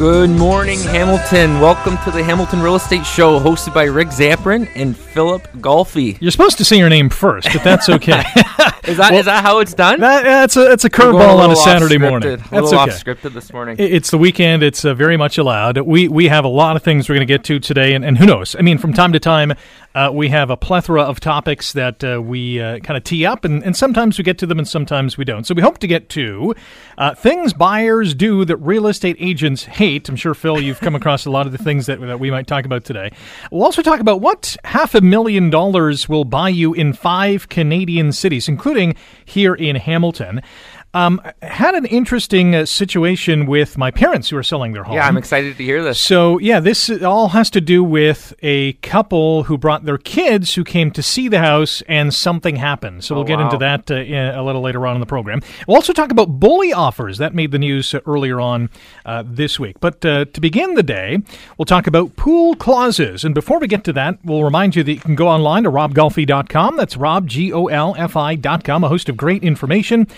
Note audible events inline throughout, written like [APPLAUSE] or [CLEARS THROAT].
Good morning, Hamilton. Welcome to the Hamilton Real Estate Show, hosted by Rick Zamperin and Philip Golfi. You're supposed to say your name first, but that's okay. [LAUGHS] Is that is that how it's done? that, that's a that's a curveball on a Saturday morning. A That's little okay. off scripted this morning. It's the weekend. It's uh, very much allowed. We we have a lot of things we're going to get to today, and, and who knows? I mean, from time to time, uh, we have a plethora of topics that uh, we uh, kind of tee up, and, and sometimes we get to them, and sometimes we don't. So we hope to get to uh, things buyers do that real estate agents hate. I'm sure Phil, you've come across a lot of the things that that we might talk about today. We'll also talk about what half a million dollars will buy you in five Canadian cities, including here in Hamilton. Um, had an interesting uh, situation with my parents who are selling their home. yeah, I'm excited to hear this. So, yeah, this all has to do with a couple who brought their kids who came to see the house and something happened. So, we'll Oh, get into that uh, in- a little later on in the program. We'll also talk about bully offers. That made the news uh, earlier on uh, this week. But uh, to begin the day, we'll talk about pool clauses. And before we get to that, we'll remind you that you can go online to robgolfi.com. That's rob, G O L F I.com, a host of great information,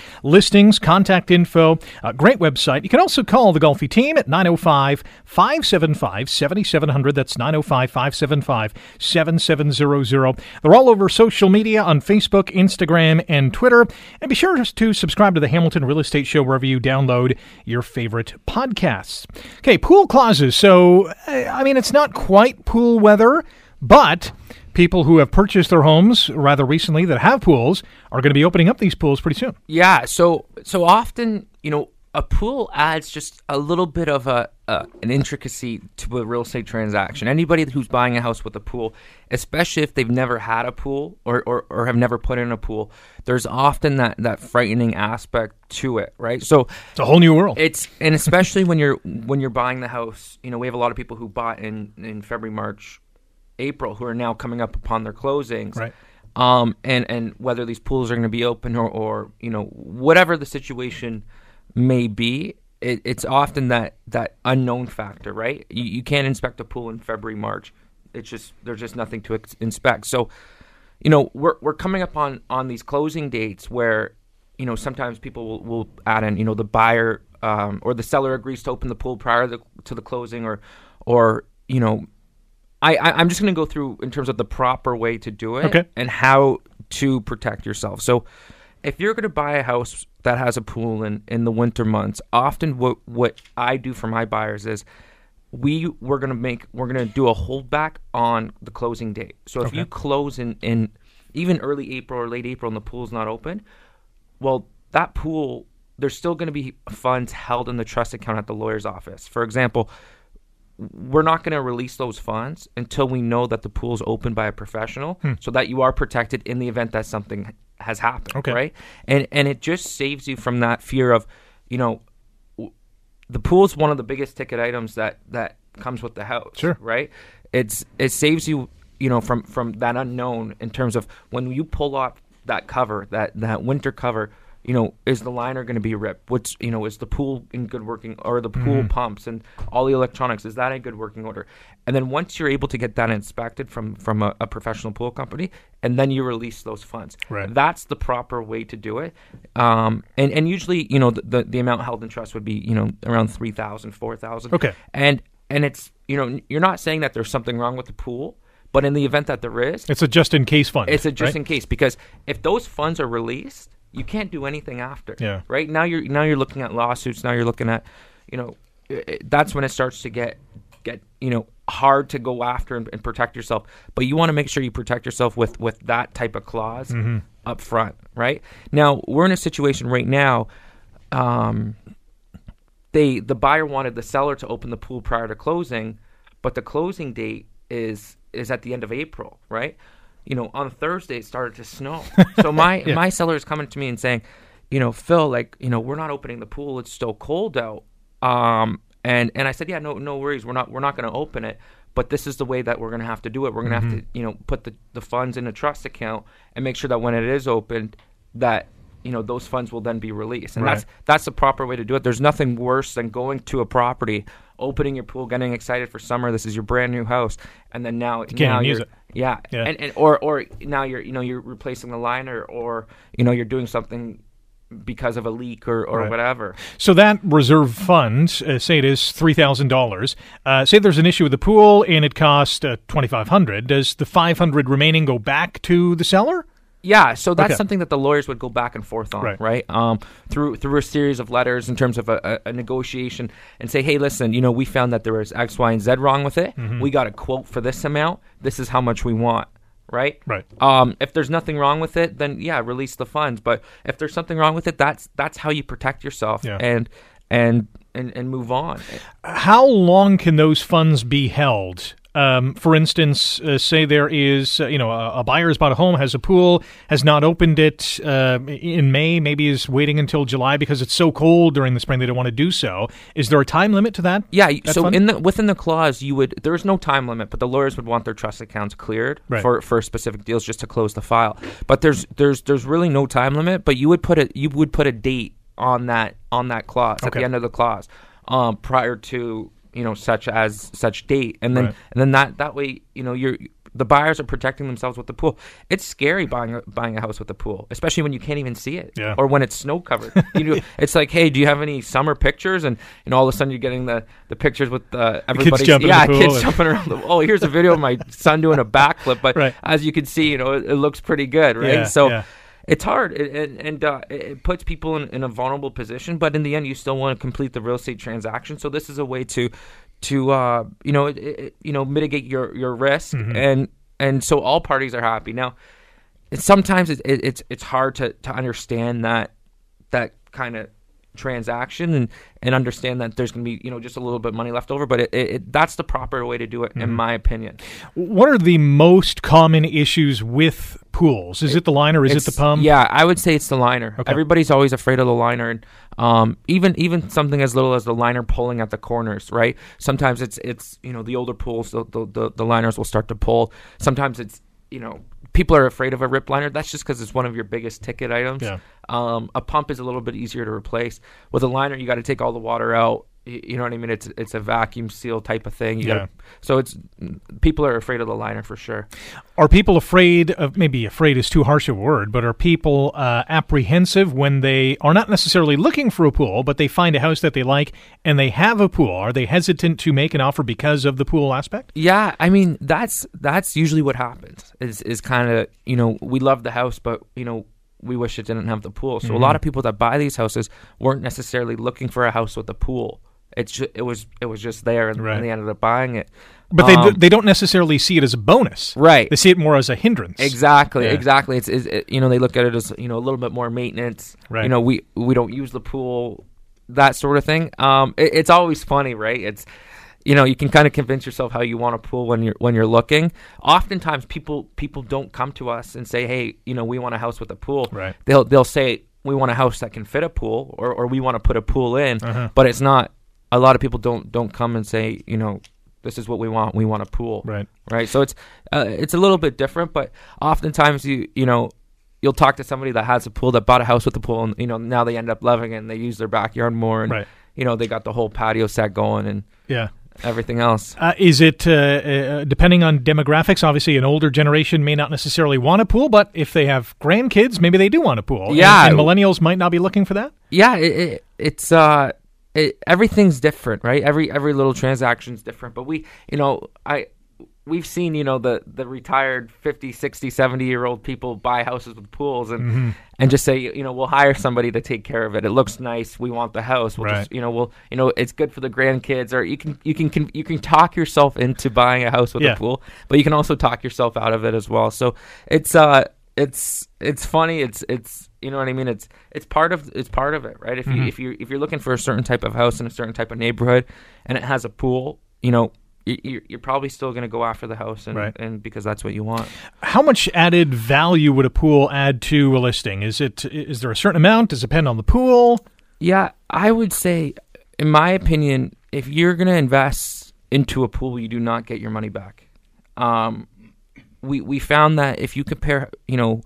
contact info, a great website. You can also call the Golfi team at 905 575 7700. That's 905 575 7700. They're all over social media on Facebook, Instagram, and Twitter. And be sure to subscribe to the Hamilton Real Estate Show wherever you download your favorite podcasts. Okay, pool clauses. So, I mean, it's not quite pool weather, but people who have purchased their homes rather recently that have pools are going to be opening up these pools pretty soon. Yeah, so so often, you know, a pool adds just a little bit of a uh, an intricacy to a real estate transaction. Anybody who's buying a house with a pool, especially if they've never had a pool or, or, or have never put in a pool, there's often that, that frightening aspect to it, right? So It's a whole new world. it's and especially when you're when you're buying the house, you know, we have a lot of people who bought in in February, March, April who are now coming up upon their closings. Right. Um and and whether these pools are going to be open or or you know whatever the situation may be, it, it's often that that unknown factor, right? You, you can't inspect a pool in February, March. It's just there's just nothing to ex- inspect. So, you know, we're we're coming up on on these closing dates where, you know, sometimes people will, will add in, you know, the buyer um, or the seller agrees to open the pool prior to the, to the closing, or or you know, I, I I'm just going to go through in terms of the proper way to do it Okay. and how to protect yourself. So, if you're going to buy a house that has a pool in, in the winter months, often what what I do for my buyers is we we're going to make we're going to do a holdback on the closing date. So if you close in in even early April or late April and the pool's not open, well, that pool there's still going to be funds held in the trust account at the lawyer's office. For example, we're not going to release those funds until we know that the pool is open by a professional hmm. so that you are protected in the event that something has happened Okay. right and and it just saves you from that fear of you know w- the pool is one of the biggest ticket items that that comes with the house Sure. right it's it saves you you know from from that unknown in terms of when you pull off that cover that that winter cover you know is the liner going to be ripped what's you know is the pool in good working or the pool Mm-hmm. pumps and all the electronics is that in good working order and then once you're able to get that inspected from from a, a professional pool company and then you release those funds Right. that's the proper way to do it um and and usually you know the the, the amount held in trust would be you know around 3000 4000 Okay. and and it's you know you're not saying that there's something wrong with the pool but in the event that there is It's a just in case fund. it's a just right? in case because if those funds are released you can't do anything after Yeah. right now you're now you're looking at lawsuits now you're looking at you know i- i- that's when it starts to get get you know hard to go after and, and protect yourself but you want to make sure you protect yourself with with that type of clause Mm-hmm. up front right now we're in a situation right now um they the buyer wanted the seller to open the pool prior to closing, but the closing date is is at the end of April, right? You know, on Thursday it started to snow. [LAUGHS] So my Yeah. my seller is coming to me and saying, you know, Phil, like, you know, we're not opening the pool. It's still cold out. Um, and and I said, yeah, no, no worries. We're not we're not going to open it. But this is the way that we're going to have to do it. We're going to have to, you know, put the, the funds in a trust account and make sure that when it is opened, that you know those funds will then be released. And Right. that's that's the proper way to do it. There's nothing worse than going to a property, opening your pool, getting excited for summer. This is your brand new house, and then now can't now you're use it. yeah, Yeah. And, and or or now you're you know you're replacing the liner or you know you're doing something because of a leak or, or Right. whatever. So that reserve fund, uh, say it is three thousand dollars. Uh, say there's an issue with the pool and it costs uh, twenty five hundred. Does the five hundred remaining go back to the seller? Yeah, so that's Okay. something that the lawyers would go back and forth on, Right. right? Um, through through a series of letters in terms of a, a, negotiation, and say, hey, listen, you know, we found that there was X, Y, and Z wrong with it. Mm-hmm. We got a quote for this amount. This is how much we want, right? Right. Um, if there's nothing wrong with it, then yeah, release the funds. But if there's something wrong with it, that's that's how you protect yourself Yeah. and and and and move on. How long can those funds be held? Um, for instance, uh, say there is, uh, you know, a, a buyer has bought a home, has a pool, has not opened it uh, in May, maybe is waiting until July because it's so cold during the spring they don't want to do so. Is there a time limit to that? Yeah, so in the within the clause, you would there's no time limit, but the lawyers would want their trust accounts cleared Right. for for specific deals just to close the file. But there's there's there's really no time limit, but you would put it you would put a date on that on that clause at the end of the clause, um, prior to you know such as such date, and then Right. and then that that way you know you're. The buyers are protecting themselves with the pool. It's scary buying a, buying a house with a pool, especially when you can't even see it, Yeah. or when it's snow covered. [LAUGHS] you know, it's like, hey, do you have any summer pictures? And you know, all of a sudden you're getting the, the pictures with uh, everybody. yeah, kids and- jumping around. The, oh, here's a video of my son doing a backflip. But [LAUGHS] Right. as you can see, you know, it, it looks pretty good, right? Yeah, so yeah. It's hard, it, and and uh, it, puts people in, in a vulnerable position. But in the end, you still want to complete the real estate transaction. So this is a way to to uh, you know it, it, you know mitigate your your risk Mm-hmm. and and so all parties are happy now sometimes it, it, it's it's hard to, to understand that that kind of transaction and and understand that there's going to be you know just a little bit of money left over but it, it, it that's the proper way to do it in Mm-hmm. my opinion What are the most common issues with pools? Is it the liner? Is it the pump? yeah i would say it's the liner Okay. everybody's always afraid of the liner and um, even even something as little as the liner pulling at the corners right sometimes it's it's you know the older pools the the, the, the liners will start to pull sometimes it's you know people are afraid of a rip liner that's just because it's one of your biggest ticket items Yeah. Um, a pump is a little bit easier to replace. With a liner, you got to take all the water out. You know what I mean? It's it's a vacuum seal type of thing. You Yeah. gotta, so it's people are afraid of the liner for sure. Are people afraid of maybe afraid is too harsh a word, but are people uh, apprehensive when they are not necessarily looking for a pool, but they find a house that they like and they have a pool? Are they hesitant to make an offer because of the pool aspect? Yeah, I mean that's that's usually what happens. Is is kind of you know we love the house, but you know we wish it didn't have the pool. So a lot of people that buy these houses weren't necessarily looking for a house with a pool. It's ju- it was it was just there, and, Right. and they ended up buying it. But they Um, they don't necessarily see it as a bonus, Right. They see it more as a hindrance. Exactly, Yeah. exactly. It's, it's it, you know they look at it as you know a little bit more maintenance. Right. You know we we don't use the pool, that sort of thing. Um, it, it's always funny, right? It's you know you can kind of convince yourself how you want a pool when you're when you're looking. Oftentimes people people don't come to us and say, hey, you know we want a house with a pool. Right. They'll they'll say we want a house that can fit a pool, or or we want to put a pool in, Uh-huh. but it's not. A lot of people don't don't come and say you know. This is what we want. We want a pool Right. right? So it's uh, it's a little bit different, but oftentimes you you know you'll talk to somebody that has a pool that bought a house with a pool, and you know now they end up loving it and they use their backyard more, and Right. you know they got the whole patio set going and Yeah. everything else. Uh, is it uh, uh, depending on demographics? Obviously, an older generation may not necessarily want a pool, but if they have grandkids, maybe they do want a pool. And- Yeah. and, millennials might not be looking for that. Yeah, it, it, it's uh. It, everything's different, right? Every every little transaction's different, but we, you know, I we've seen, you know, the the retired 50, 60, 70 year old people buy houses with pools and Mm-hmm. and just say, you know, we'll hire somebody to take care of it. It looks nice. We want the house. We'll Right. just, you know, we'll, you know, it's good for the grandkids or you can you can, can you can talk yourself into buying a house with Yeah. a pool, but you can also talk yourself out of it as well. So it's uh it's it's funny. It's it's you know what I mean. It's it's part of it's part of it, right? If you if you if you're looking for a certain type of house in a certain type of neighborhood and it has a pool, you know, you're, you're probably still going to go after the house, and, Right. and because that's what you want. How much added value would a pool add to a listing? Is it is there a certain amount? Does it depend on the pool? Yeah, I would say, in my opinion, if you're going to invest into a pool, you do not get your money back. Um, we we found that if you compare, you know,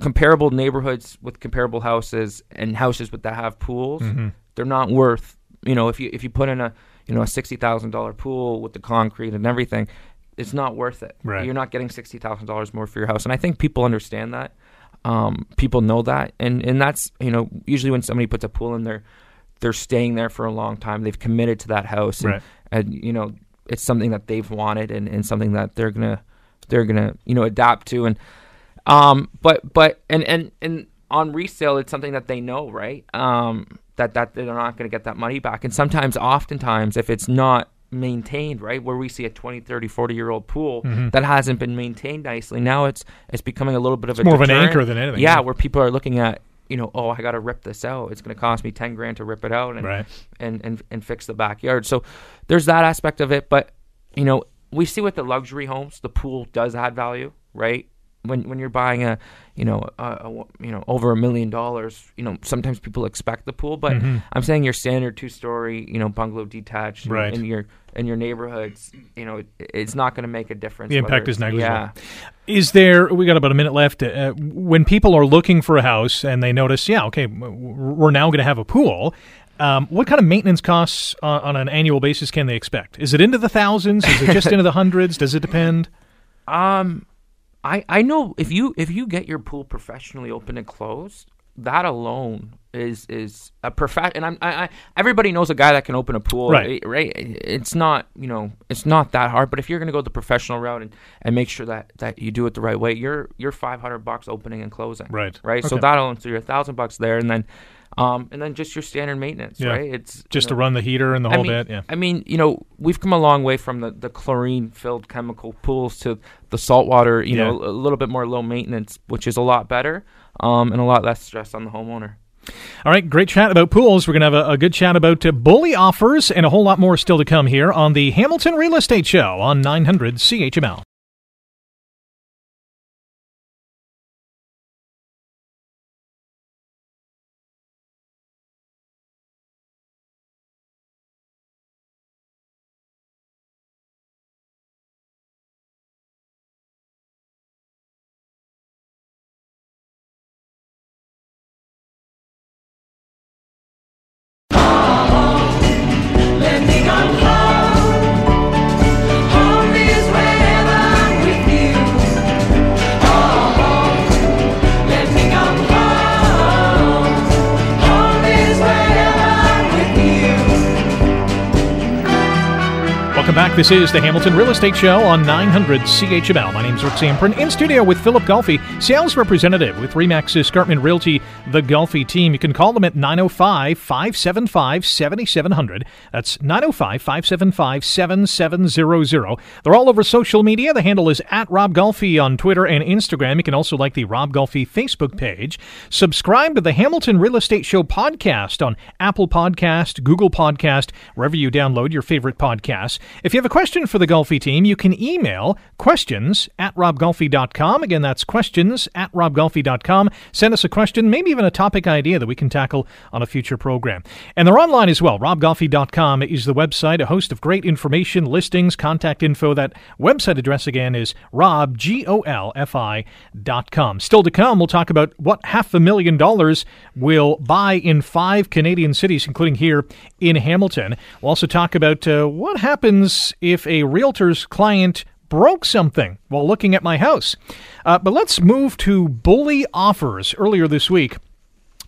comparable neighborhoods with comparable houses and houses with that have pools, Mm-hmm. they're not worth. You know, if you if you put in a you know a sixty thousand dollar pool with the concrete and everything, it's not worth it. Right. You're not getting sixty thousand dollars more for your house, and I think people understand that. Um, people know that, and and that's you know usually when somebody puts a pool in there, they're staying there for a long time. They've committed to that house, and, Right. and you know it's something that they've wanted, and, and something that they're gonna they're gonna you know adapt to, and um, but but and and and on resale, it's something that they know, right? Um, that that they're not going to get that money back, and sometimes, oftentimes, if it's not maintained, right, where we see a 20, 30, 40 year old pool that hasn't been maintained nicely, now it's it's becoming a little bit of a Mm-hmm. more of an anchor than anything, Yeah, yeah. where people are looking at. You know, oh, I got to rip this out. It's going to cost me ten grand to rip it out, and Right. and, and and fix the backyard. So there's that aspect of it. But you know, we see with the luxury homes, the pool does add value, right? When when you're buying a, you know, a, a you know over a million dollars, you know, sometimes people expect the pool. But Mm-hmm. I'm saying your standard two story, you know, bungalow detached, in- Right. in your in your neighborhoods, you know, it, it's not going to make a difference. The impact is negligible. Yeah. Is there? We got about a minute left. Uh, when people are looking for a house and they notice, yeah, okay, we're now going to have a pool. Um, what kind of maintenance costs on, on an annual basis can they expect? Is it into the thousands? Is it just [LAUGHS] into the hundreds? Does it depend? Um, I I know if you if you get your pool professionally open and closed, that alone is is a prof. And I'm I, I everybody knows a guy that can open a pool, Right. eh, Right. It's not you know it's not that hard. But if you're gonna go the professional route and, and make sure that that you do it the right way, you're you're five hundred bucks opening and closing. Right. Right. So that alone, so you're a thousand bucks there, and then. Um, and then just your standard maintenance, Yeah. right? It's you Just to run the heater and the whole I mean, bit? Yeah. I mean, you know, we've come a long way from the, the chlorine filled chemical pools to the saltwater, you know, a little bit more low maintenance, which is a lot better um, and a lot less stress on the homeowner. All right, great chat about pools. We're going to have a, a good chat about uh, bully offers and a whole lot more still to come here on the Hamilton Real Estate Show on 900 CHML. This is the Hamilton Real Estate Show on 900 CHML. My name is Rick Zamperin. In studio with Philip Golfi, sales representative with Remax Escarpment Realty, the Golfi team. You can call them at 905 575 7700. That's 905 575 7700. They're all over social media. The handle is at Rob Golfi on Twitter and Instagram. You can also like the Rob Golfi Facebook page. Subscribe to the Hamilton Real Estate Show podcast on Apple Podcast, Google Podcast, wherever you download your favorite podcasts. If you have a question for the Golfi team, you can email questions at robgolfi.com. Again, that's questions at robgolfi.com. Send us a question, maybe even a topic idea that we can tackle on a future program. And they're online as well. robgolfi.com is the website, a host of great information, listings, contact info. That website address again is rob, G-O-L-F-I dot com. Still to come, we'll talk about what half a million dollars will buy in five Canadian cities, including here in Hamilton. We'll also talk about uh, what happens if a realtor's client broke something while looking at my house. Uh, but let's move to bully offers. Earlier this week,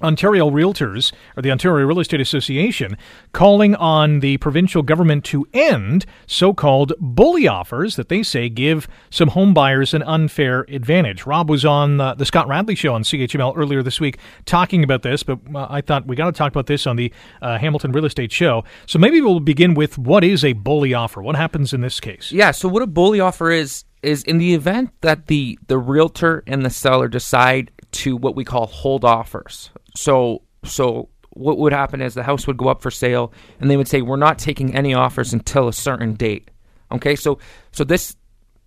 Ontario Realtors, or the Ontario Real Estate Association, calling on the provincial government to end so called bully offers that they say give some home buyers an unfair advantage. Rob was on the Scott Radley show on CHML earlier this week talking about this, but uh, I thought we got to talk about this on the uh, Hamilton Real Estate show. So maybe we'll begin with what is a bully offer? What happens in this case? Yeah. So what a bully offer is is in the event that the the realtor and the seller decide to what we call hold offers. So so what would happen is the house would go up for sale and they would say we're not taking any offers until a certain date. Okay, so so this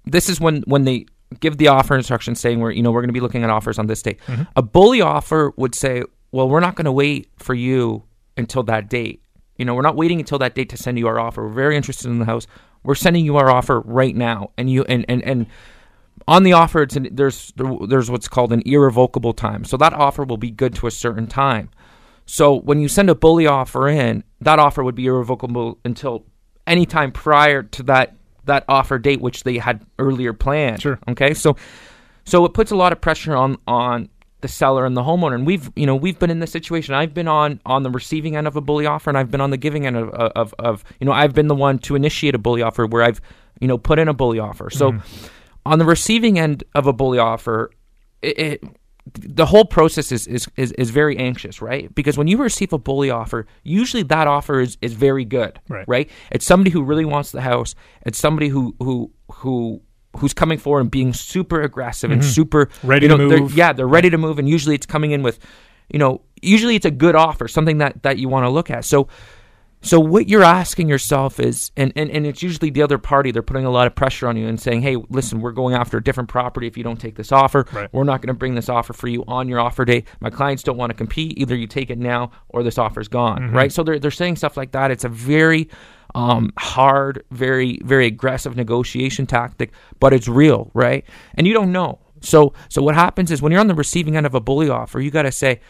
this is when when they give the offer instruction saying we're you know we're going to be looking at offers on this date. Mm-hmm. A bully offer would say, well, we're not going to wait for you until that date. You know, we're not waiting until that date to send you our offer. We're very interested in the house. We're sending you our offer right now, and you and and and on the offer, it's an, there's there's what's called an irrevocable time. So that offer will be good to a certain time. So when you send a bully offer in, that offer would be irrevocable until any time prior to that that offer date, which they had earlier planned. Sure. Okay. So so it puts a lot of pressure on on the seller and the homeowner. And we've you know we've been in this situation. I've been on on the receiving end of a bully offer, and I've been on the giving end of of, of you know I've been the one to initiate a bully offer where I've you know put in a bully offer. So mm-hmm. On the receiving end of a bully offer, it, it the whole process is, is, is, is very anxious, right? Because when you receive a bully offer, usually that offer is, is very good, Right. It's somebody who really wants the house. It's somebody who who who who's coming forward and being super aggressive and super Mm-hmm. Ready you to know, they're- move. Yeah, they're ready to move, and usually it's coming in with, you know, usually it's a good offer, something that that you want to look at. So. So what you're asking yourself is, and, and, and it's usually the other party. They're putting a lot of pressure on you and saying, "Hey, listen, we're going after a different property if you don't take this offer. Right. We're not going to bring this offer for you on your offer date. My clients don't want to compete. Either you take it now or this offer's gone." Right. So they're they're saying stuff like that. It's a very um, hard, very very aggressive negotiation tactic, but it's real, right? And you don't know. So so what happens is when you're on the receiving end of a bully offer, you got to say,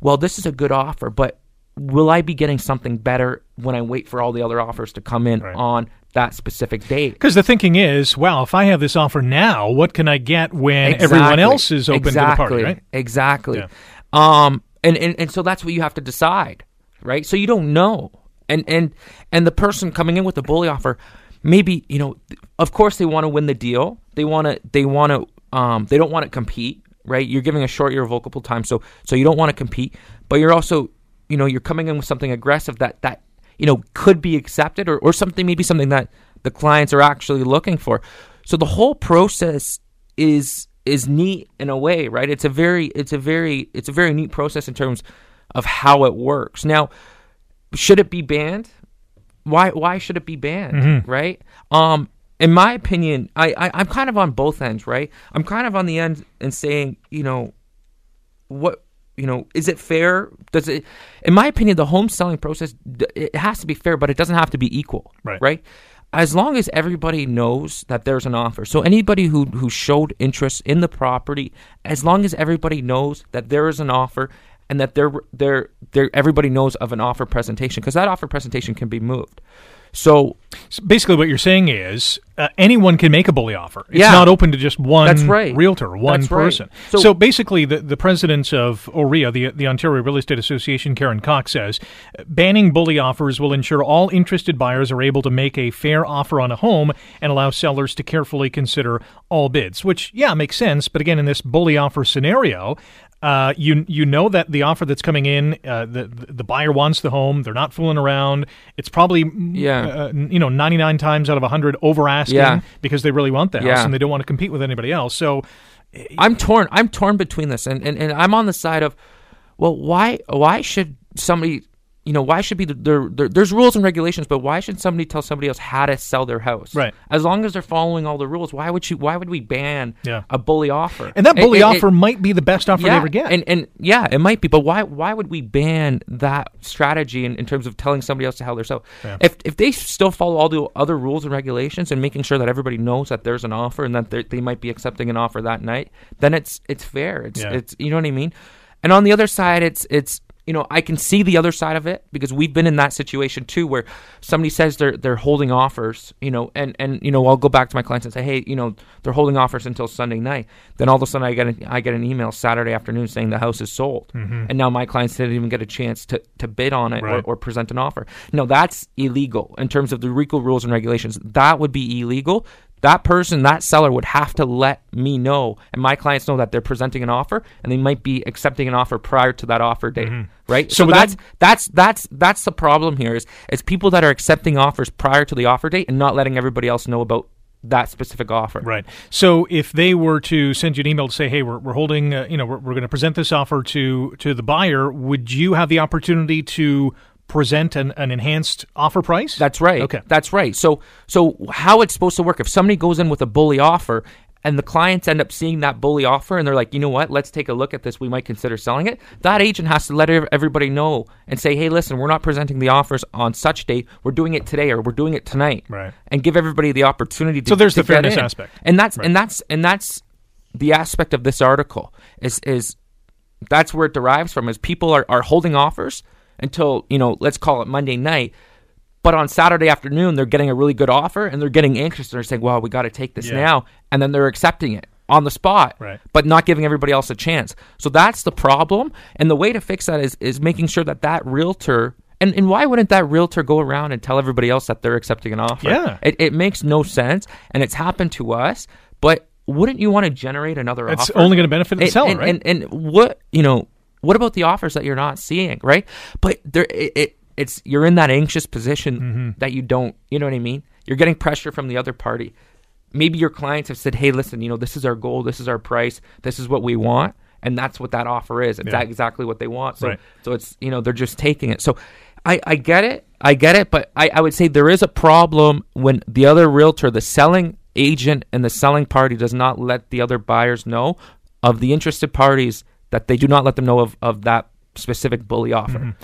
"Well, this is a good offer, but." Will I be getting something better when I wait for all the other offers to come in Right. on that specific date? Because the thinking is, well, if I have this offer now, what can I get when everyone else is open exactly. to the party, right? Exactly. Yeah. Um, and, and and so that's what you have to decide, right? So you don't know, and and and the person coming in with the bully offer, maybe you know, of course they want to win the deal. They want to they want to um they don't want to compete, right? You're giving a short year of irrevocable time, so so you don't want to compete, but you're also you know you're coming in with something aggressive that that you know could be accepted or or something maybe something that the clients are actually looking for. So the whole process is is neat in a way, right? It's a very it's a very it's a very neat process in terms of how it works. Now, should it be banned? Why why should it be banned? Right? Um in my opinion, I, I I'm kind of on both ends, right? I'm kind of on the end and saying, you know, what you know is it fair? Does it in my opinion the home selling process it has to be fair but it doesn't have to be equal Right. right? As long as everybody knows that there's an offer. So anybody who who showed interest in the property as long as everybody knows that there is an offer and that they're they're, they're everybody knows of an offer presentation because that offer presentation can be moved so So basically, what you're saying is uh, anyone can make a bully offer. It's Yeah. not open to just one That's right. realtor, one That's right. person. So- So, basically, the, the president of OREA, the, the Ontario Real Estate Association, Karen Cox says, banning bully offers will ensure all interested buyers are able to make a fair offer on a home and allow sellers to carefully consider all bids. Which, yeah, makes sense. But again, in this bully offer scenario, uh, you you know that the offer that's coming in, uh, the the buyer wants the home. They're not fooling around. It's probably Yeah. uh, you know, 99 times out of 100 over asking Yeah. because they really want the house Yeah. and they don't want to compete with anybody else. So, I'm torn. I'm torn between this, and, and, and I'm on the side of, well, why why should somebody, you know, why should be the, there, there? There's rules and regulations, but why should somebody tell somebody else how to sell their house? Right. As long as they're following all the rules, why would you? Why would we ban Yeah. a bully offer? and that bully it- it- offer might be the best offer they ever get. And and yeah, it might be, but why why would we ban that strategy in, in terms of telling somebody else how they're so? Yeah. If if they still follow all the other rules and regulations and making sure that everybody knows that there's an offer and that they they might be accepting an offer that night, then it's it's fair. It's Yeah. it's you know what I mean. And on the other side, it's it's you know I can see the other side of it because we've been in that situation too, where somebody says they're they're holding offers, you know, and and you know I'll go back to my clients and say, hey, you know, they're holding offers until Sunday night. Then all of a sudden I get an, I get an email Saturday afternoon saying the house is sold, mm-hmm. and now my clients didn't even get a chance to to bid on it Right. or, or present an offer. No, that's illegal in terms of the RECO rules and regulations. That would be illegal. That person, that seller would have to let me know and my clients know that they're presenting an offer and they might be accepting an offer prior to that offer date. Right? So So, that's that- that's that's that's the problem here is is people that are accepting offers prior to the offer date and not letting everybody else know about that specific offer. Right. So if they were to send you an email to say, "Hey, we're, we're holding, uh, you know, we're, we're going to present this offer to to the buyer," would you have the opportunity to present an, an enhanced offer price? That's right. Okay. That's right. So so how it's supposed to work if somebody goes in with a bully offer and the clients end up seeing that bully offer and they're like, "You know what? Let's take a look at this. We might consider selling it." That agent has to let everybody know and say, "Hey, listen, we're not presenting the offers on such date. We're doing it today or we're doing it tonight." Right. And give everybody the opportunity to So there's to the fairness in. aspect. And that's Right. and that's and that's the aspect of this article is is that's where it derives from is people are, are holding offers until you know let's call it monday night but on saturday afternoon they're getting a really good offer and they're getting anxious and they're saying well we got to take this Yeah. now and then they're accepting it on the spot Right. but not giving everybody else a chance so that's the problem and the way to fix that is is making sure that that realtor and, and why wouldn't that realtor go around and tell everybody else that they're accepting an offer Yeah. it, it makes no sense and it's happened to us but wouldn't you want to generate another It's offer? only going to benefit the and, seller, and, right? And, and what you know, what about the offers that you're not seeing, right? But there, it, it it's you're in that anxious position Mm-hmm. that you don't, you know what I mean? You're getting pressure from the other party. Maybe your clients have said, "Hey, listen, you know, this is our goal, this is our price, this is what we want." And that's what that offer is. It's Yeah. exactly what they want. So, Right. so it's you know they're just taking it. So, I, I get it, I get it, but I, I would say there is a problem when the other realtor, the selling agent, and the selling party does not let the other buyers know of the interested parties that they do not let them know of, of that specific bully offer.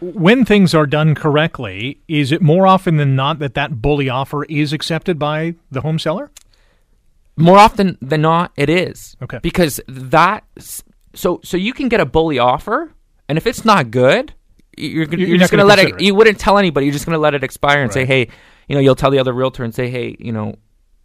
when things are done correctly, is it more often than not that that bully offer is accepted by the home seller? More often than not, it is. Okay. Because that, so so you can get a bully offer, and if it's not good, you're You're you're, just gonna, gonna let it, it. You wouldn't tell anybody. You're just gonna let it expire and say, hey, you know, you'll tell the other realtor and say, hey, you know,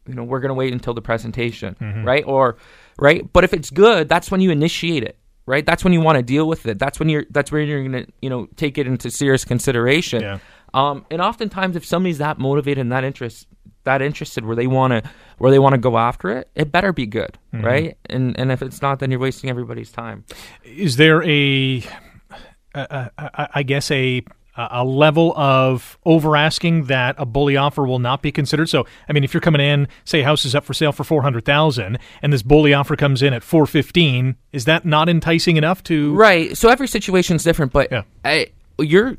you know, we're gonna wait until the presentation, Mm-hmm. right? Or right. But if it's good, that's when you initiate it. Right, that's when you want to deal with it. That's when you're. That's where you're gonna, you know, take it into serious consideration. Yeah. Um, and oftentimes, if somebody's that motivated and that interest, that interested, where they want to, where they want to go after it, it better be good, Mm-hmm. right? And and if it's not, then you're wasting everybody's time. Is there a, a, a, a I guess a a level of over asking that a bully offer will not be considered? So, I mean, if you're coming in, say, house is up for sale for four hundred thousand, and this bully offer comes in at four fifteen, is that not enticing enough to? Right. So every situation's different, but Yeah. I, you're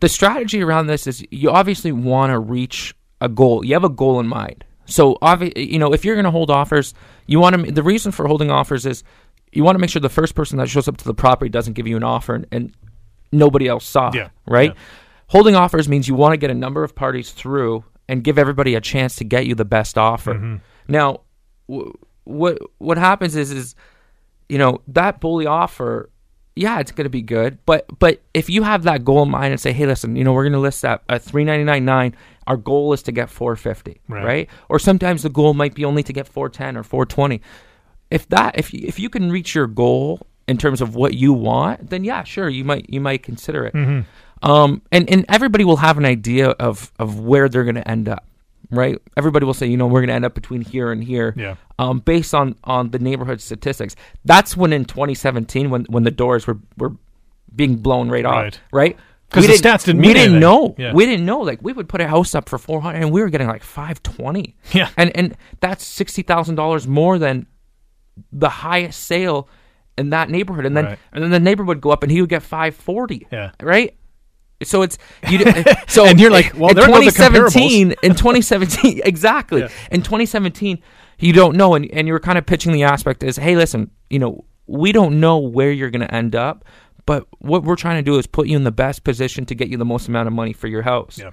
the strategy around this is you obviously want to reach a goal. You have a goal in mind. So obvi- you know, if you're going to hold offers, you want to. The reason for holding offers is you want to make sure the first person that shows up to the property doesn't give you an offer and, and nobody else saw. Yeah. Right. Yeah. Holding offers means you want to get a number of parties through and give everybody a chance to get you the best offer. Mm-hmm. Now, w- what what happens is is you know that bully offer yeah it's going to be good but but if you have that goal in mind and say hey listen you know we're going to list that at 399.9 our goal is to get 450 Right. right. or sometimes the goal might be only to get 410 or 420 if that if you, if you can reach your goal in terms of what you want then yeah sure you might you might consider it Mm-hmm. um and and everybody will have an idea of of where they're going to end up right everybody will say you know we're going to end up between here and here Yeah. um, based on on the neighborhood statistics. That's when in 2017, when when the doors were were being blown right off, Right. right? 'Cause We the stats didn't we didn't anything. know. Yeah. We didn't know. Like we would put a house up for 400, and we were getting like 520. Yeah. and and that's sixty thousand dollars more than the highest sale in that neighborhood. And then Right. and then the neighbor would go up, and he would get 540. Yeah. right. So it's you. [LAUGHS] So and you're like, well, in there go the 2017, in 2017, [LAUGHS] exactly. Yeah. In 2017, you don't know, and, and you were kind of pitching the aspect is, hey, listen, you know, we don't know where you're going to end up, but what we're trying to do is put you in the best position to get you the most amount of money for your house. Yeah.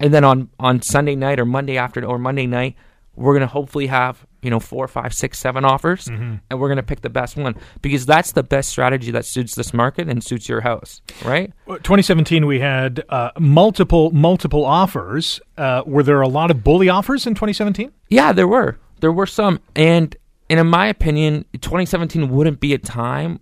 And then on on Sunday night or Monday afternoon or Monday night, we're going to hopefully have you know four, five, six, seven offers, Mm-hmm. and we're going to pick the best one because that's the best strategy that suits this market and suits your house, right? 2017, we had uh, multiple multiple offers. Uh, were there a lot of bully offers in 2017? Yeah, there were. There were some, and and in my opinion, 2017 wouldn't be a time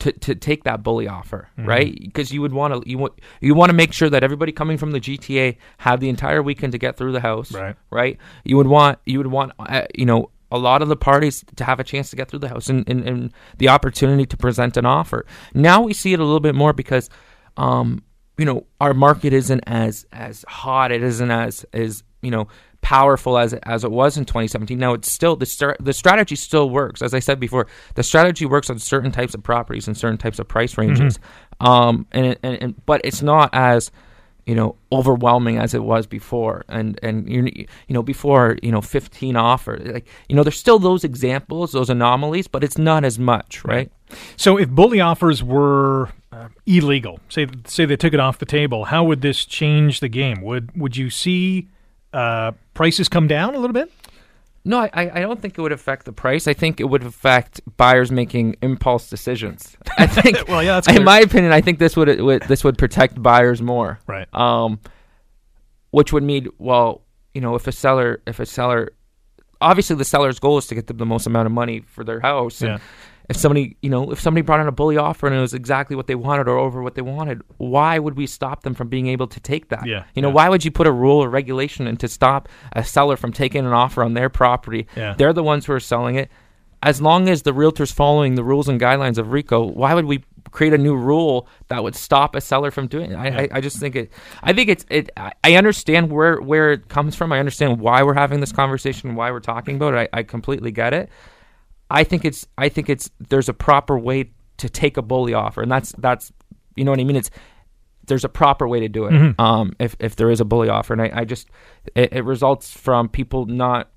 to, to take that bully offer, Mm-hmm. right? Because you would want to you want you want to make sure that everybody coming from the GTA have the entire weekend to get through the house, Right. Right. You would want you would want uh, you know a lot of the parties to have a chance to get through the house and, and, and the opportunity to present an offer. Now we see it a little bit more because, um, you know, our market isn't as as hot. It isn't as as you know powerful as it, as it was in 2017. Now it's still the str- the strategy still works. As I said before, the strategy works on certain types of properties and certain types of price ranges. Um, and, and and but it's not as you know overwhelming as it was before and and you you know before you know 15 offers like you know there's still those examples those anomalies but it's not as much right So if bully offers were uh, illegal, say say they took it off the table, how would this change the game? Would would you see uh, prices come down a little bit? No, I, I don't think it would affect the price. I think it would affect buyers making impulse decisions. I [LAUGHS] think. Well, yeah, in my opinion. I think this would, would this would protect buyers more. Right. Um, which would mean, well, you know, if a seller, if a seller, obviously the seller's goal is to get them the most amount of money for their house. And Yeah. If somebody, you know, if somebody brought in a bully offer and it was exactly what they wanted or over what they wanted, why would we stop them from being able to take that? Yeah, You know, yeah. why would you put a rule or regulation in to stop a seller from taking an offer on their property? Yeah. They're the ones who are selling it. As long as the realtor's following the rules and guidelines of RECO, why would we create a new rule that would stop a seller from doing it? I, I, I just think it. I think it's it. I- I understand where where it comes from. I understand why we're having this conversation, why we're talking about it. I, I completely get it. I think it's I think it's there's a proper way to take a bully offer, and that's that's you know what I mean. It's there's a proper way to do it. Um, if if there is a bully offer, and I, I just it, it results from people not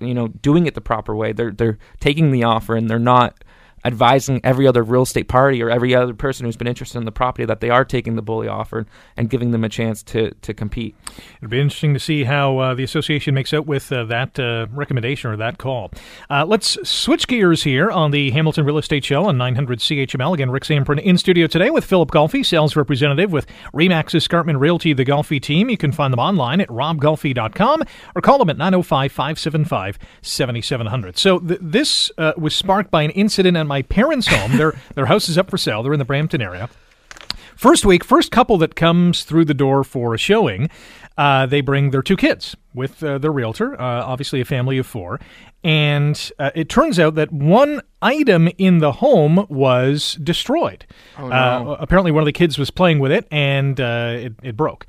you know doing it the proper way. They're they're taking the offer and they're not advising every other real estate party or every other person who's been interested in the property that they are taking the bully offer and giving them a chance to to compete. It'll be interesting to see how uh, the association makes out with uh, that uh, recommendation or that call. Uh, let's switch gears here on the Hamilton Real Estate Show on 900 CHML. Again, Rick Zamperin in studio today with Philip Golfi, sales representative with Remax Escarpment Realty, the Golfi team. You can find them online at robgolfi.com or call them at 905 575 7700. So th- this uh, was sparked by an incident at my parents' home. their, [LAUGHS] their house is up for sale. They're in the Brampton area. First week, first couple that comes through the door for a showing, uh, they bring their two kids with uh, their realtor, uh, obviously a family of four. And uh, it turns out that one item in the home was destroyed. Oh, uh, apparently, one of the kids was playing with it and uh, it, it broke.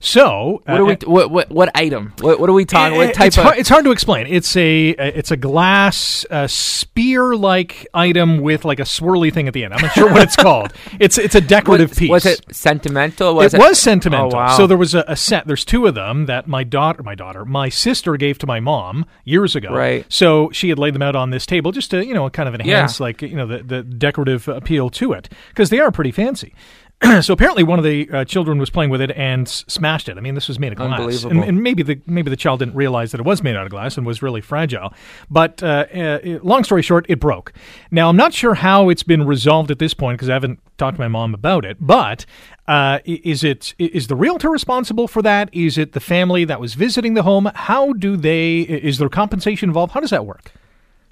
So, What are uh, we? Uh, what what, what item? What, what are we talking? What type it's, of? hard, it's hard to explain. It's a uh, it's a glass uh, spear like item with like a swirly thing at the end. I'm not sure what it's [LAUGHS] called. It's it's a decorative was, piece. was it sentimental? Was it, was sentimental. Oh, wow. So there was a, a set. There's two of them that my daughter, my daughter, my sister gave to my mom years ago. Right. So she had laid them out on this table just to you know kind of enhance Yeah. like you know the, the decorative appeal to it because they are pretty fancy. [CLEARS THROAT] so apparently one of the uh, children was playing with it and s- smashed it. I mean, this was made of glass, Unbelievable. and, and maybe the maybe the child didn't realize that it was made out of glass and was really fragile. But uh, uh, long story short, it broke. Now I'm not sure how it's been resolved at this point because I haven't talked to my mom about it. But uh, is it is the realtor responsible for that? Is it the family that was visiting the home? How do they? Is there compensation involved? How does that work?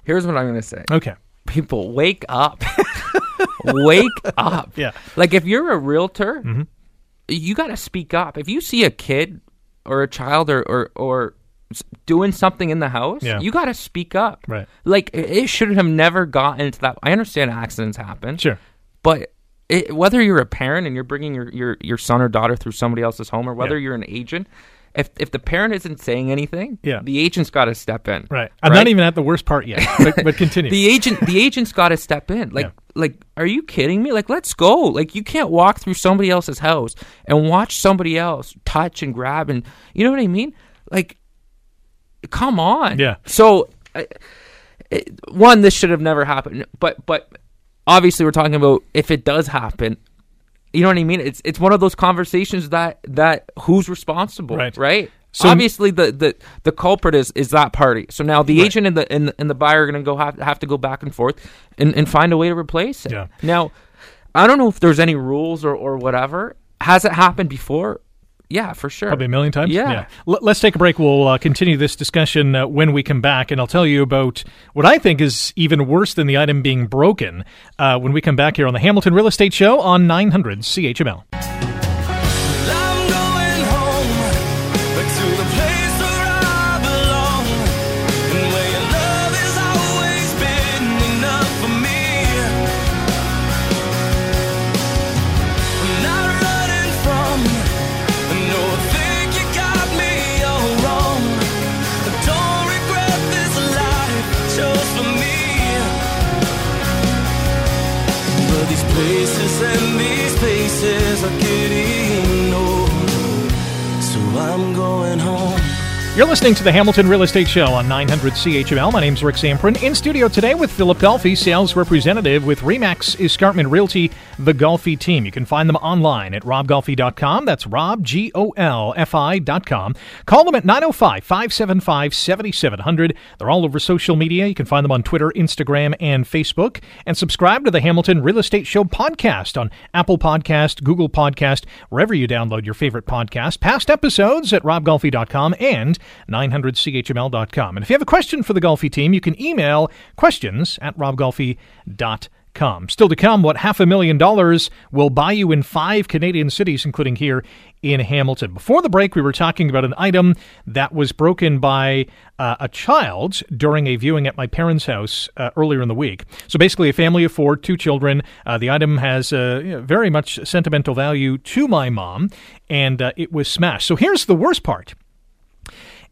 Here's what I'm going to say. Okay. People, wake up. [LAUGHS] wake up. Yeah. Like if you're a realtor, mm-hmm. you got to speak up. If you see a kid or a child or or, or doing something in the house, Yeah. you got to speak up. Right. Like it it should have never gotten to that. I understand accidents happen. Sure. But it, whether you're a parent and you're bringing your, your, your son or daughter through somebody else's home, or whether Yeah. you're an agent, if if the parent isn't saying anything, Yeah. the agent's got to step in. Right. I'm Right? not even at the worst part yet. But, but [LAUGHS] continue. the agent the agent's got to step in like Yeah. like are you kidding me like let's go like you can't walk through somebody else's house and watch somebody else touch and grab and you know what i mean like come on Yeah. so I- it, one this should have never happened but but obviously we're talking about if it does happen you know what i mean? It's it's one of those conversations that that who's responsible Right. right? So- obviously the, the the culprit is is that party. So now the agent and the and, the- and the buyer are going to go have, have to go back and forth and, and find a way to replace it. Yeah. now i don't know if there's any rules or, or whatever. Has it happened before yeah for sure Probably a million times. Yeah. L- let's take a break. We'll uh, continue this discussion uh, when we come back, and I'll tell you about what I think is even worse than the item being broken uh, when we come back here on the Hamilton Real Estate Show on 900 CHML. these places and these faces are getting old. So I'm going home. You're listening to the Hamilton Real Estate Show on 900 CHML. My name's Rick Zamperin. In studio today with Philip Golfi, sales representative with Remax Escarpment Realty, the Golfi team. You can find them online at robgolfi.com. That's rob, G O L F I.com. Call them at 905 575 7700. They're all over social media. You can find them on Twitter, Instagram, and Facebook. And subscribe to the Hamilton Real Estate Show podcast on Apple Podcast, Google Podcast, wherever you download your favorite podcast. Past episodes at robgolfi.com and 900chml.com. And if you have a question for the Golfi team, you can email questions at robgolfi.com. Still to come, what half a million dollars will buy you in five Canadian cities, including here in Hamilton. Before the break, we were talking about an item that was broken by uh, a child during a viewing at my parents' house uh, earlier in the week. So basically, a family of four, two children. Uh, the item has uh, very much sentimental value to my mom, and uh, it was smashed. So here's the worst part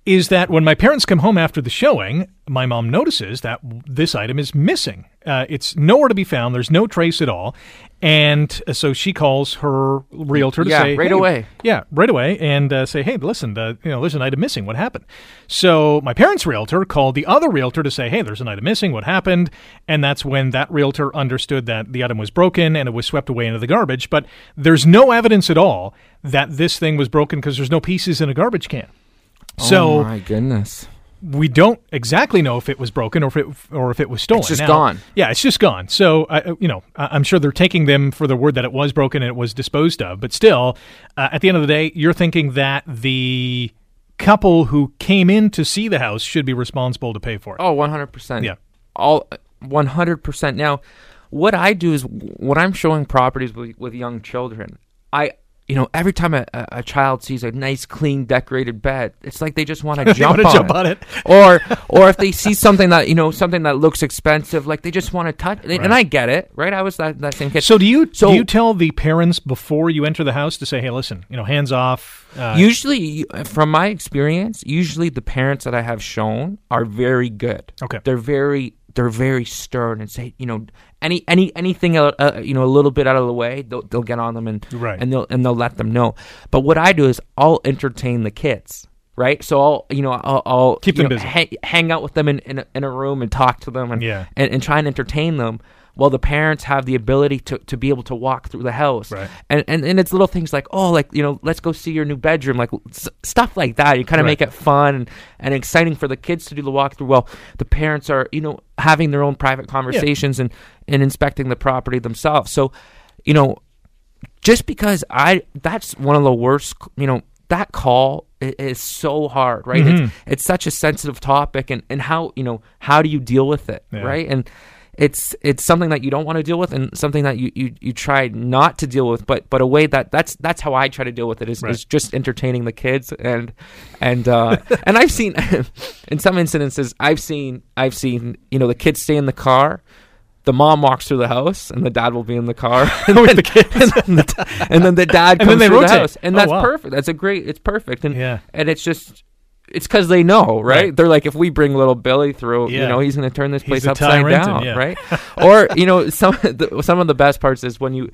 is that when my parents come home after the showing, my mom notices that this item is missing. Uh, it's nowhere to be found. There's no trace at all. And uh, so she calls her realtor to Yeah, say, right "Hey," away. Yeah, right away, and uh, say, "Hey, listen, you know, there's an item missing. What happened?" So my parents' realtor called the other realtor to say, "Hey, there's an item missing. What happened?" And that's when that realtor understood that the item was broken and it was swept away into the garbage. But there's no evidence at all that this thing was broken because there's no pieces in a garbage can. So oh my goodness. we don't exactly know if it was broken or if it or if it was stolen. It's just Now- gone. Yeah, it's just gone. So uh, you know, I'm sure they're taking them for the word that it was broken and it was disposed of. But still, uh, at the end of the day, you're thinking that the couple who came in to see the house should be responsible to pay for it. Oh, 100%. Yeah. All 100%. Now, what I do is when I'm showing properties with, with young children, I you know, every time a, a, child sees a nice, clean, decorated bed, it's like they just want [LAUGHS] to jump, on, jump it. on it. or or if they [LAUGHS] see something that you know something that looks expensive, like they just want to touch. it. And I get it, right? I was that, that same kid. So do you So- do you tell the parents before you enter the house to say, "Hey, listen, you know, hands off." Uh, usually, from my experience, usually the parents that I have shown are very good. Okay. they're very they're very stern and say you know any any anything uh, uh, you know a little bit out of the way they'll, they'll get on them and Right. and they'll and they'll let them know. But what I do is I'll entertain the kids. Right, so I'll you know I'll, I'll Keep them know, busy. hang, hang out with them in, in a, in a room and talk to them and, Yeah. and and try and entertain them while the parents have the ability to, to be able to walk through the house Right. and, and and it's little things like oh like you know let's go see your new bedroom like s- stuff like that you kind of Right. make it fun and, and exciting for the kids to do the walkthrough while the parents are you know having their own private conversations and and inspecting the property themselves so you know just because i that's one of the worst you know that call is so hard right Mhm. it's, it's such a sensitive topic and and how you know how do you deal with it Yeah. right and it's it's something that you don't want to deal with and something that you, you, you try not to deal with but but a way that that's that's how I try to deal with it is, Right. is just entertaining the kids and and uh [LAUGHS] and I've seen [LAUGHS] in some incidences I've seen I've seen you know the kids stay in the car the mom walks through the house and the dad will be in the car and [LAUGHS] With then, [LAUGHS] the kids. and, then the, and then the dad [LAUGHS] And then comes they through rotate. the house and Oh, that's wow. perfect that's a great it's perfect and Yeah. and it's just it's because they know, right? Right. They're like, if we bring little Billy through, Yeah. you know, he's going to turn this place upside down, yeah. right? or you know, some of the, some of the best parts is when you,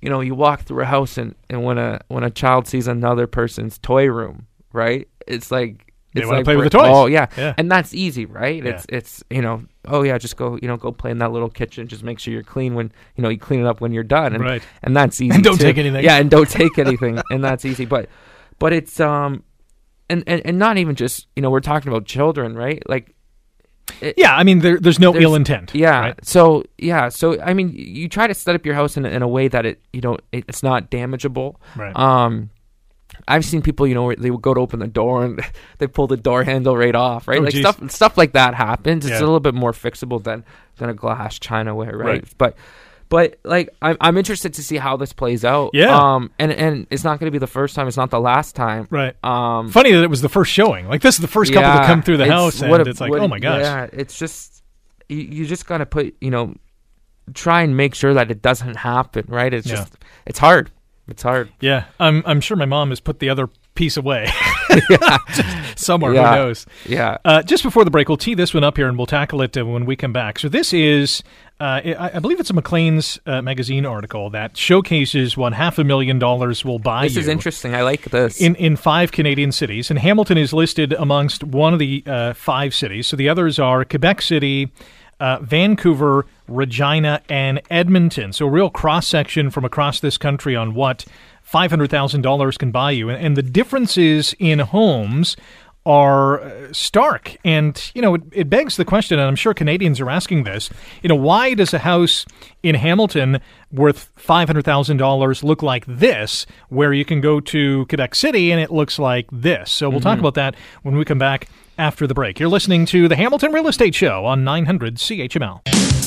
you know, you walk through a house and, and when a when a child sees another person's toy room, right? It's like They wanna like play with the toys. Oh yeah. Yeah. and that's easy, right? Yeah. It's it's you know, oh yeah, just go you know go play in that little kitchen. Just make sure you're clean when you know you clean it up when you're done, and Right. and that's easy. [LAUGHS] And don't too. take anything. Yeah, and don't take anything, and that's easy. But but it's um and, and and not even just you know we're talking about children right like it- Yeah, I mean, there, there's no There's- ill intent. yeah right? so yeah so i mean you try to set up your house in, a- in a way that it you know it, it's not damageable Right. um I've seen people, you know, where they would go to open the door and [LAUGHS] they pull the door handle right off, right? Oh, like geez. stuff, stuff like that happens. It's Yeah. a little bit more fixable than than a glass chinaware, right? Right. But, but like, I'm I'm interested to see how this plays out. Yeah. Um. And and it's not going to be the first time. It's not the last time. Right. Um. Funny that it was the first showing. Like this is the first couple to come through the house, and a- it's like, oh my gosh. Yeah, it's just you, you just gotta put you know try and make sure that it doesn't happen. Right? It's Yeah. just it's hard. It's hard. Yeah, I'm I'm sure my mom has put the other piece away [LAUGHS] [LAUGHS] somewhere. Yeah. Who knows? Yeah. Uh, just before the break, we'll tee this one up here and we'll tackle it uh, when we come back. So this is Uh, I, I believe it's a Maclean's uh, magazine article that showcases what half a million dollars will buy This is interesting. I like this. in in five Canadian cities, and Hamilton is listed amongst one of the uh, five cities. So the others are Quebec City, uh, Vancouver, Regina, and Edmonton. So a real cross section from across this country on what five hundred thousand dollars can buy you, and, and the differences in homes are uh, stark. And, you know, it, it begs the question, and I'm sure Canadians are asking this, you know, why does a house in Hamilton worth $500,000 look like this, where you can go to Quebec City and it looks like this? So we'll talk about that when we come back after the break. You're listening to the Hamilton Real Estate Show on 900 CHML.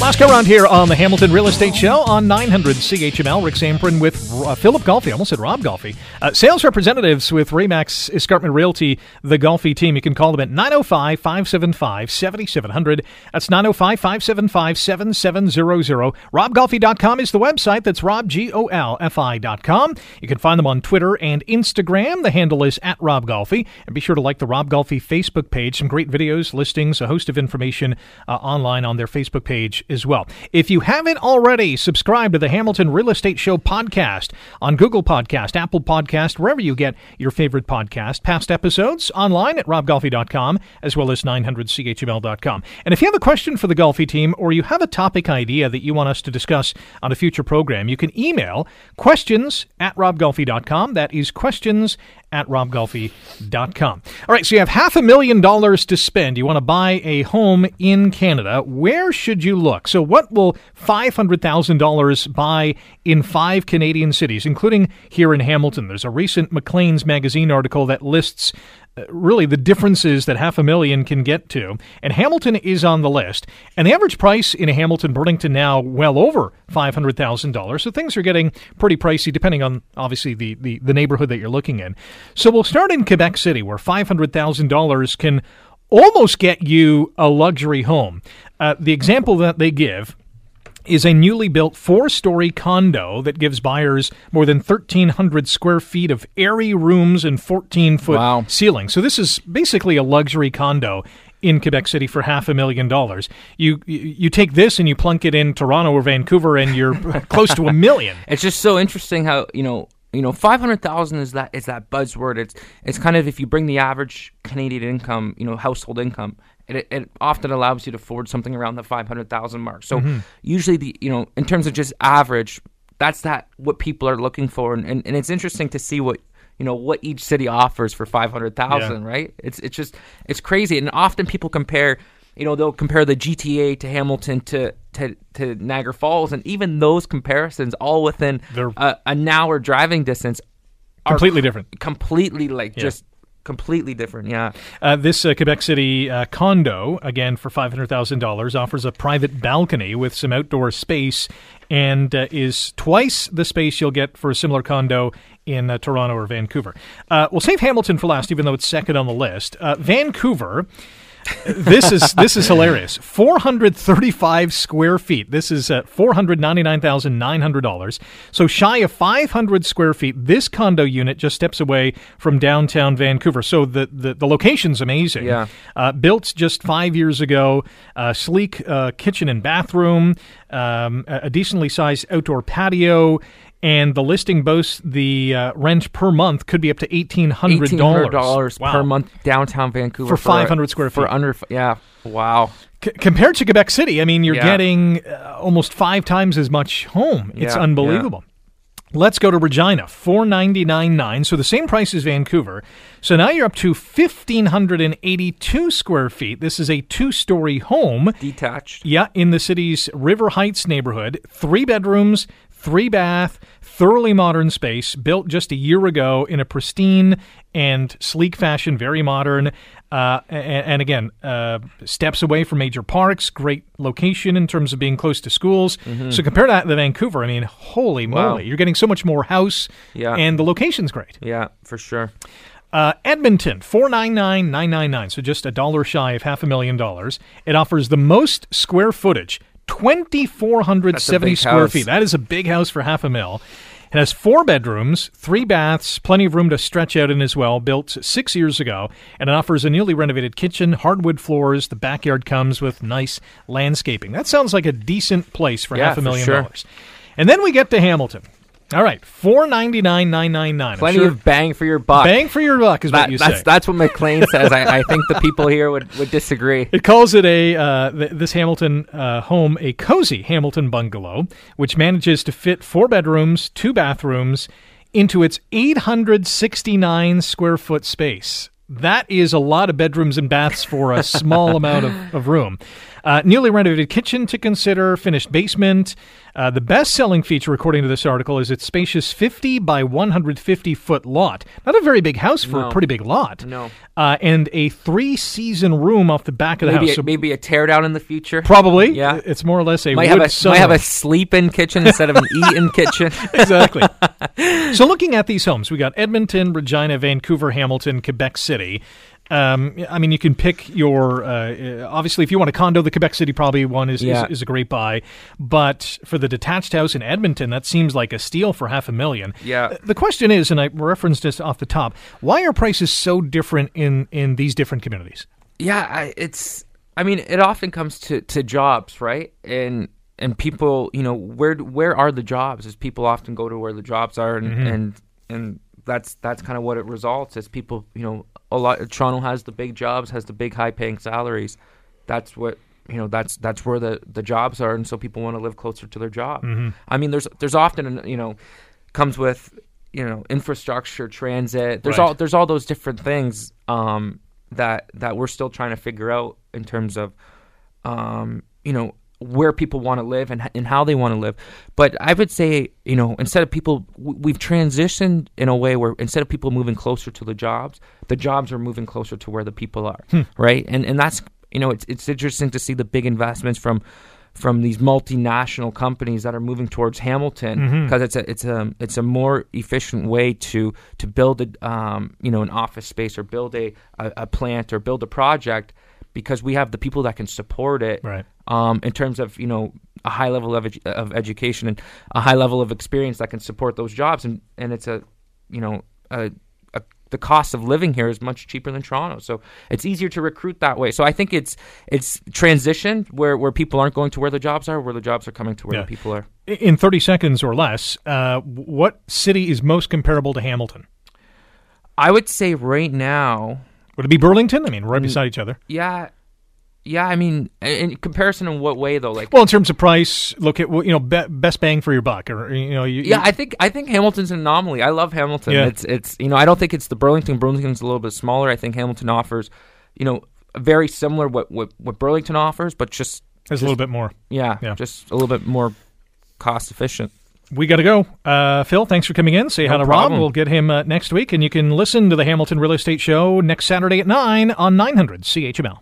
Last go round here on the Hamilton Real Estate Show on 900 CHML. Rick Zamperin with uh, Philip Golfi. I almost said Rob Golfi. Uh, sales representatives with Remax Escarpment Realty, the Golfi team. You can call them at 905 575 7700. That's 905 575 7700. RobGolfi.com is the website. That's Rob, G O L F I.com. You can find them on Twitter and Instagram. The handle is at Rob Golfi. And be sure to like the Rob Golfi Facebook page. Some great videos, listings, a host of information uh, online on their Facebook page as well. If you haven't already, subscribe to the Hamilton Real Estate Show podcast on Google Podcast, Apple Podcast, wherever you get your favorite podcast. Past episodes online at robgolfi.com as well as 900chml.com. And if you have a question for the Golfi team or you have a topic idea that you want us to discuss on a future program, you can email questions at robgolfi.com. That is questions at robgolfi.com. All right, so you have half a million dollars to spend. You want to buy a home in Canada. Where should you look? So, what will $500,000 buy in five Canadian cities, including here in Hamilton? There's a recent Maclean's magazine article that lists uh, really the differences that half a million can get to. And Hamilton is on the list. And the average price in Hamilton, Burlington now well over $500,000. So things are getting pretty pricey depending on obviously the, the, the neighborhood that you're looking in. So we'll start in Quebec City where $500,000 can almost get you a luxury home. Uh, the example that they give is a newly built four story condo that gives buyers more than 1,300 square feet of airy rooms and 14 foot Wow. ceiling. So, this is basically a luxury condo in Quebec City for half a million dollars. You you take this and you plunk it in Toronto or Vancouver, and you're [LAUGHS] close to a million. It's just so interesting how you know you know five hundred thousand is that is that buzzword. It's it's kind of if you bring the average Canadian income, you know, household income. It, it often allows you to afford something around the five hundred thousand mark. So mm-hmm. usually the you know in terms of just average, that's that what people are looking for, and, and, and it's interesting to see what you know what each city offers for five hundred thousand. Yeah. Right? It's it's just it's crazy, and often people compare. You know they'll compare the GTA to Hamilton to to, to Niagara Falls, and even those comparisons, all within a, an hour driving distance, are Completely different. completely like Yeah. just completely different. Yeah, Uh, this uh, Quebec City uh, condo, again for five hundred thousand dollars, offers a private balcony with some outdoor space, and uh, is twice the space you'll get for a similar condo in uh, Toronto or Vancouver. Uh, we'll save Hamilton for last, even though it's second on the list. Uh, Vancouver. This is this is hilarious. Four hundred thirty-five square feet. This is uh, four hundred ninety-nine thousand nine hundred dollars. So shy of five hundred square feet. This condo unit just steps away from downtown Vancouver. So the the, the location's amazing. Yeah. Uh, built just five years ago. Uh, sleek uh, kitchen and bathroom. Um, a decently sized outdoor patio. And the listing boasts the uh, rent per month could be up to eighteen hundred eighteen hundred dollars Wow. per month downtown Vancouver For 500 square feet. for under yeah. Wow. C- compared to Quebec City, I mean, you're Yeah. getting uh, almost five times as much home. It's Yeah, unbelievable. Let's go to Regina, four ninety nine nine. So the same price as Vancouver. So now you're up to fifteen hundred and eighty two square feet. This is a two story home. Detached. Yeah, in the city's River Heights neighborhood, three bedrooms, three bath, thoroughly modern space, built just a year ago in a pristine and sleek fashion, very modern. Uh, and, and again, uh, steps away from major parks, great location in terms of being close to schools. So compare that to Vancouver. I mean, holy Wow. moly, you're getting so much more house, Yeah. and the location's great. Yeah, for sure. Uh, Edmonton, four nine nine nine nine nine. So just a dollar shy of half a million dollars. It offers the most square footage, twenty four hundred That's a seventy big square house. feet. That is a big house for half a mil. It has four bedrooms, three baths, plenty of room to stretch out in as well, built six years ago, and it offers a newly renovated kitchen, hardwood floors. The backyard comes with nice landscaping. That sounds like a decent place for Yeah, half a million sure. dollars. And then we get to Hamilton. All right, four ninety nine nine nine nine. Plenty of bang for your buck. bang for your buck is That- what you that's say. that's what Maclean [LAUGHS] says. I, I think the people here would, would disagree. It calls it a uh, th- this Hamilton uh, home a cozy Hamilton bungalow, which manages to fit four bedrooms, two bathrooms into its 869 square foot space. That is a lot of bedrooms and baths for a small [LAUGHS] amount of, of room. Uh, newly renovated kitchen to consider, finished basement. Uh, the best selling feature, according to this article, is its spacious 50 by 150 foot lot. Not a very big house for a pretty big lot. No. Uh, and a three season room off the back of the Maybe house. a, So maybe a teardown in the future. Probably. Yeah. It's more or less a might have a might have a sleep-in kitchen instead of an [LAUGHS] eat-in kitchen. [LAUGHS] exactly. [LAUGHS] so looking at these homes, we got Edmonton, Regina, Vancouver, Hamilton, Quebec City. Um, I mean, you can pick your. Uh, obviously, if you want a condo, the Quebec City probably one is, Yeah. is is a great buy. But for the detached house in Edmonton, that seems like a steal for half a million. Yeah. The question is, and I referenced this off the top, why are prices so different in in these different communities? Yeah, I, it's. I mean, it often comes to, to jobs, right? And and people, you know, where where are the jobs? Is people often go to where the jobs are, and Mm-hmm. and and that's that's kind of what it results. as people, you know, a lot. Toronto has the big jobs, has the big high paying salaries. That's what you know. That's that's where the the jobs are, and so people want to live closer to their job. I mean, there's there's often you know comes with you know infrastructure, transit. There's Right. all there's all those different things um, that that we're still trying to figure out in terms of um, you know where people want to live and, and how they want to live. But I would say you know instead of people we've transitioned in a way where instead of people moving closer to the jobs, the jobs are moving closer to where the people are, right? And and that's you know it's it's interesting to see the big investments from from these multinational companies that are moving towards Hamilton because it's a it's a it's a more efficient way to to build a um, you know an office space or build a, a a plant or build a project because we have the people that can support it Right. um, in terms of you know a high level of, edu- of education and a high level of experience that can support those jobs and and it's a you know a, a the cost of living here is much cheaper than Toronto, so it's easier to recruit that way. So I think it's it's transition where, where people aren't going to where the jobs are, where the jobs are coming to where Yeah. the people are. In 30 seconds or less, uh, what city is most comparable to Hamilton? I would say right now, Would it be Burlington? I mean, right mm. beside each other. yeah, yeah. I mean, in comparison, in what way though? Like, Well, in terms of price, look at you know be, best bang for your buck, or you know, you, yeah, I think I think Hamilton's an anomaly. I love Hamilton. Yeah. It's it's you know I don't think it's the Burlington. Burlington's a little bit smaller. I think Hamilton offers, you know, very similar what what, what Burlington offers, but just there's a little bit more. yeah, Yeah. just a little bit more cost efficient. We got to go. Uh, Phil, thanks for coming in. Say No hi to problem. Rob. We'll get him uh, next week, and you can listen to the Hamilton Real Estate Show next Saturday at nine on 900 CHML.